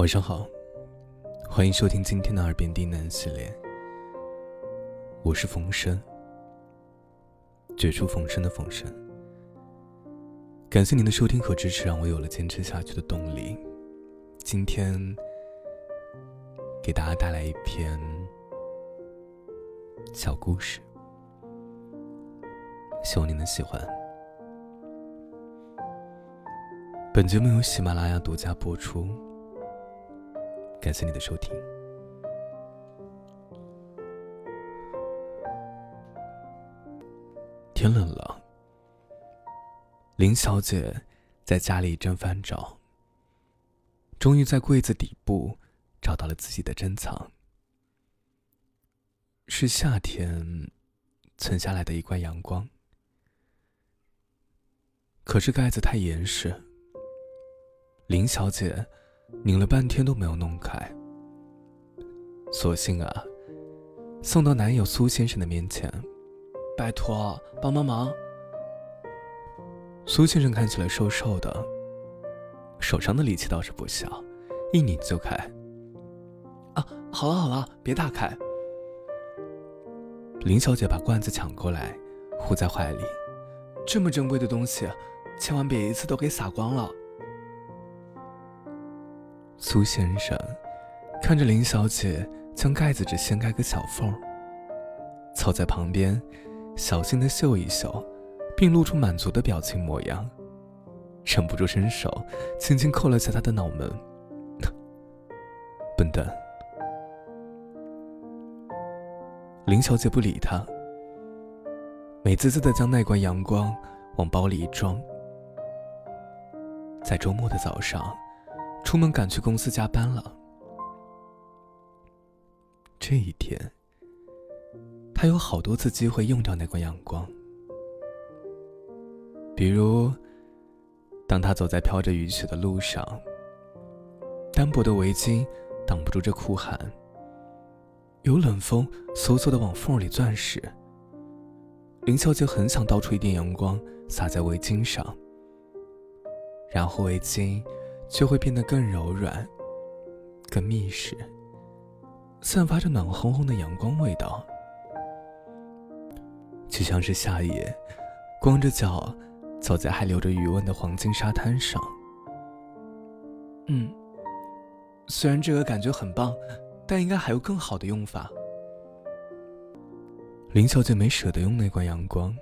晚上好，欢迎收听今天的耳边低喃系列。我是冯生，绝处逢生的冯生。感谢您的收听和支持，让我有了坚持下去的动力。今天给大家带来一篇小故事，希望您能喜欢。本节目由喜马拉雅独家播出。感谢你的收听。天冷了，林小姐在家里一阵翻找，终于在柜子底部找到了自己的珍藏，是夏天存下来的一罐阳光。可是盖子太严实，林小姐。拧了半天都没有弄开，索性啊，送到男友苏先生的面前，拜托帮帮忙。苏先生看起来瘦瘦的，手上的力气倒是不小，一拧就开。啊，好了好了，别打开。林小姐把罐子抢过来，护在怀里，这么珍贵的东西，千万别一次都给撒光了。苏先生看着林小姐将盖子只掀开个小缝，凑在旁边，小心的嗅一嗅，并露出满足的表情模样，忍不住伸手轻轻扣了下她的脑门。笨蛋！林小姐不理他，美滋滋的将那罐阳光往包里一装，在周末的早上。出门赶去公司加班了。这一天，他有好多次机会用掉那罐阳光，比如，当他走在飘着雨雪的路上，单薄的围巾挡不住这酷寒，有冷风嗖嗖的往缝里钻时，林小姐很想倒出一点阳光洒在围巾上，然后围巾。就会变得更柔软、更密实，散发着暖烘烘的阳光味道，就像是夏夜，光着脚走在还留着余温的黄金沙滩上。嗯，虽然这个感觉很棒，但应该还有更好的用法。林小姐没舍得用那罐阳光，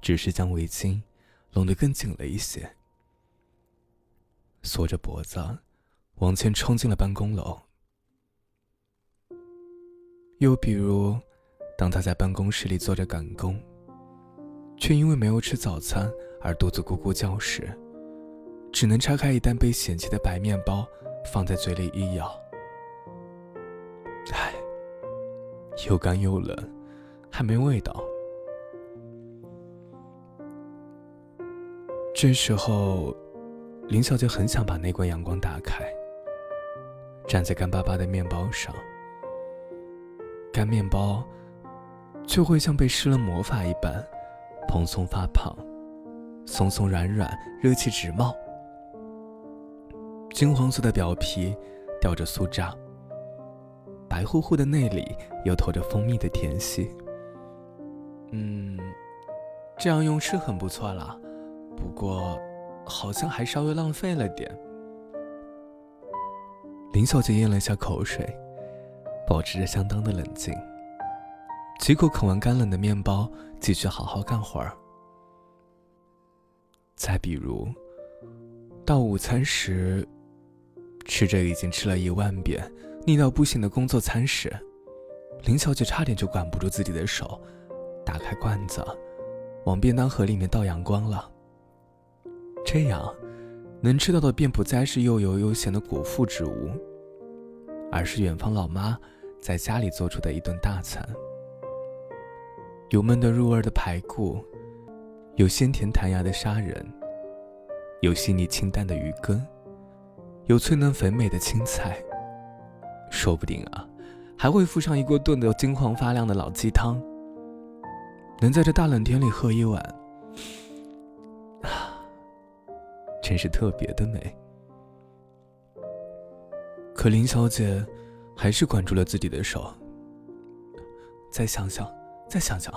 只是将围巾拢得更紧了一些。缩着脖子，往前冲进了办公楼。又比如，当他在办公室里坐着赶工，却因为没有吃早餐而肚子咕咕叫时，只能拆开一袋被嫌弃的白面包，放在嘴里一咬。唉，又干又冷，还没味道。这时候。林小姐很想把那罐阳光打开，站在干巴巴的面包上，干面包就会像被施了魔法一般，蓬松发胖，松松软软，热气直冒。金黄色的表皮吊着酥渣，白乎乎的内里又透着蜂蜜的甜息。嗯，这样用是很不错了，不过。好像还稍微浪费了点。林小姐咽了一下口水，保持着相当的冷静，几口啃完干冷的面包，继续好好干活儿。再比如，到午餐时，吃着已经吃了一万遍、腻到不行的工作餐时，林小姐差点就管不住自己的手，打开罐子，往便当盒里面倒阳光了。这样，能吃到的便不再是又油又咸的果腹之物，而是远方老妈在家里做出的一顿大餐。有焖得入味的排骨，有鲜甜弹牙的虾仁，有细腻清淡的鱼羹，有脆嫩肥美的青菜，说不定啊，还会附上一锅炖得金黄发亮的老鸡汤。能在这大冷天里喝一碗。真是特别的美。可林小姐还是管住了自己的手。再想想，再想想，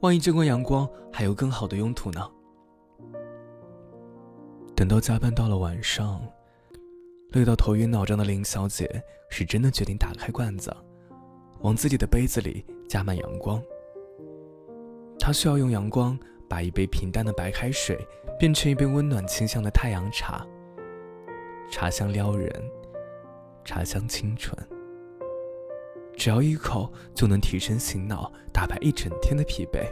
万一这关阳光还有更好的用途呢？等到加班到了晚上，累到头晕脑胀的林小姐是真的决定打开罐子，往自己的杯子里加满阳光。她需要用阳光把一杯平淡的白开水变成一杯温暖清香的太阳茶。茶香撩人，茶香清纯，只要一口就能提神醒脑，打败一整天的疲惫。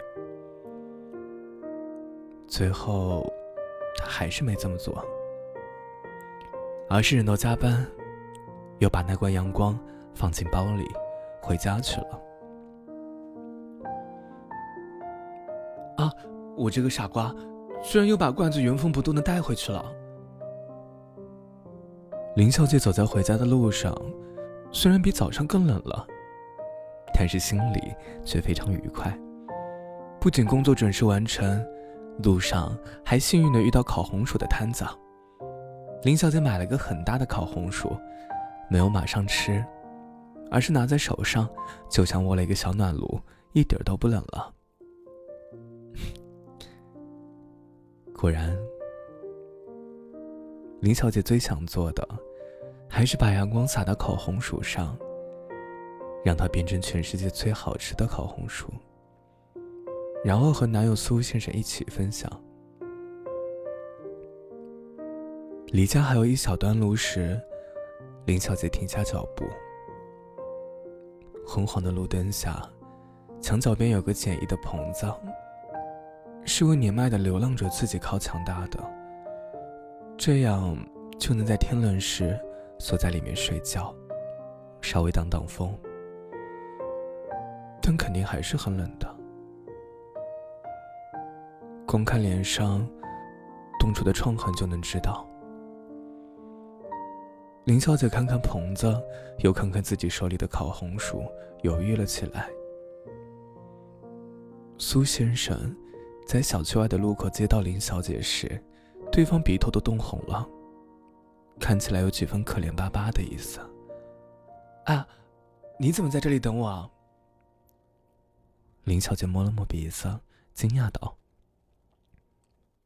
最后。他还是没这么做，而是忍到加班，又把那罐阳光放进包里，回家去了。我这个傻瓜，居然又把罐子原封不动的带回去了。林小姐走在回家的路上，虽然比早上更冷了，但是心里却非常愉快。不仅工作准时完成。路上还幸运的遇到烤红薯的摊子，林小姐买了个很大的烤红薯，没有马上吃，而是拿在手上，就像握了一个小暖炉，一点都不冷了。果然，林小姐最想做的，还是把阳光洒到烤红薯上，让它变成全世界最好吃的烤红薯。然后和男友苏先生一起分享。离家还有一小段路时，林小姐停下脚步。昏黄的路灯下，墙角边有个简易的棚子，是为年迈的流浪者自己靠墙搭的。这样就能在天冷时缩在里面睡觉，稍微挡挡风。但肯定还是很冷的。光看脸上冻出的创痕就能知道。林小姐看看棚子，又看看自己手里的烤红薯，犹豫了起来。苏先生在小区外的路口接到林小姐时，对方鼻头都冻红了，看起来有几分可怜巴巴的意思。啊，你怎么在这里等我？林小姐摸了摸鼻子，惊讶道。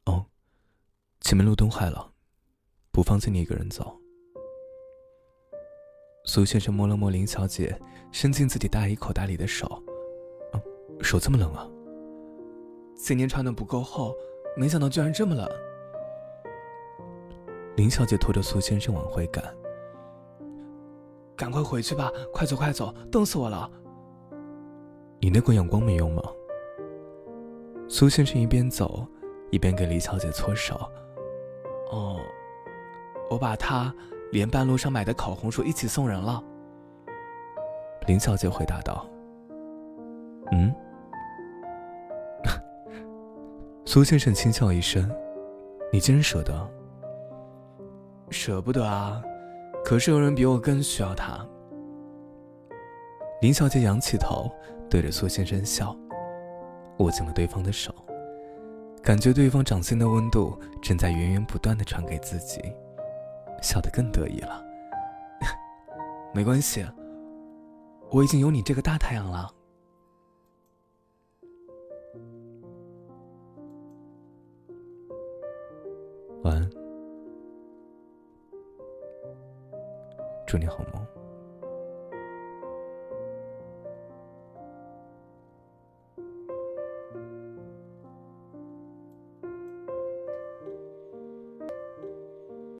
哦前面路灯坏了，不放心你一个人走。苏先生摸了摸林小姐伸进自己大衣口袋里的手，手这么冷啊？今天穿的不够厚，没想到居然这么冷。林小姐拖着苏先生往回赶，赶快回去吧，快走快走，冻死我了。你那管阳光没用吗？苏先生一边走一边给林小姐搓手。哦，我把它连半路上买的烤红薯一起送人了。林小姐回答道：“嗯。”苏先生轻笑一声：“你竟然舍得？舍不得啊！可是有人比我更需要他。”林小姐仰起头，对着苏先生笑，握紧了对方的手。感觉对方掌心的温度正在源源不断的传给自己，笑得更得意了。没关系，我已经有你这个大太阳了。晚安，祝你好梦。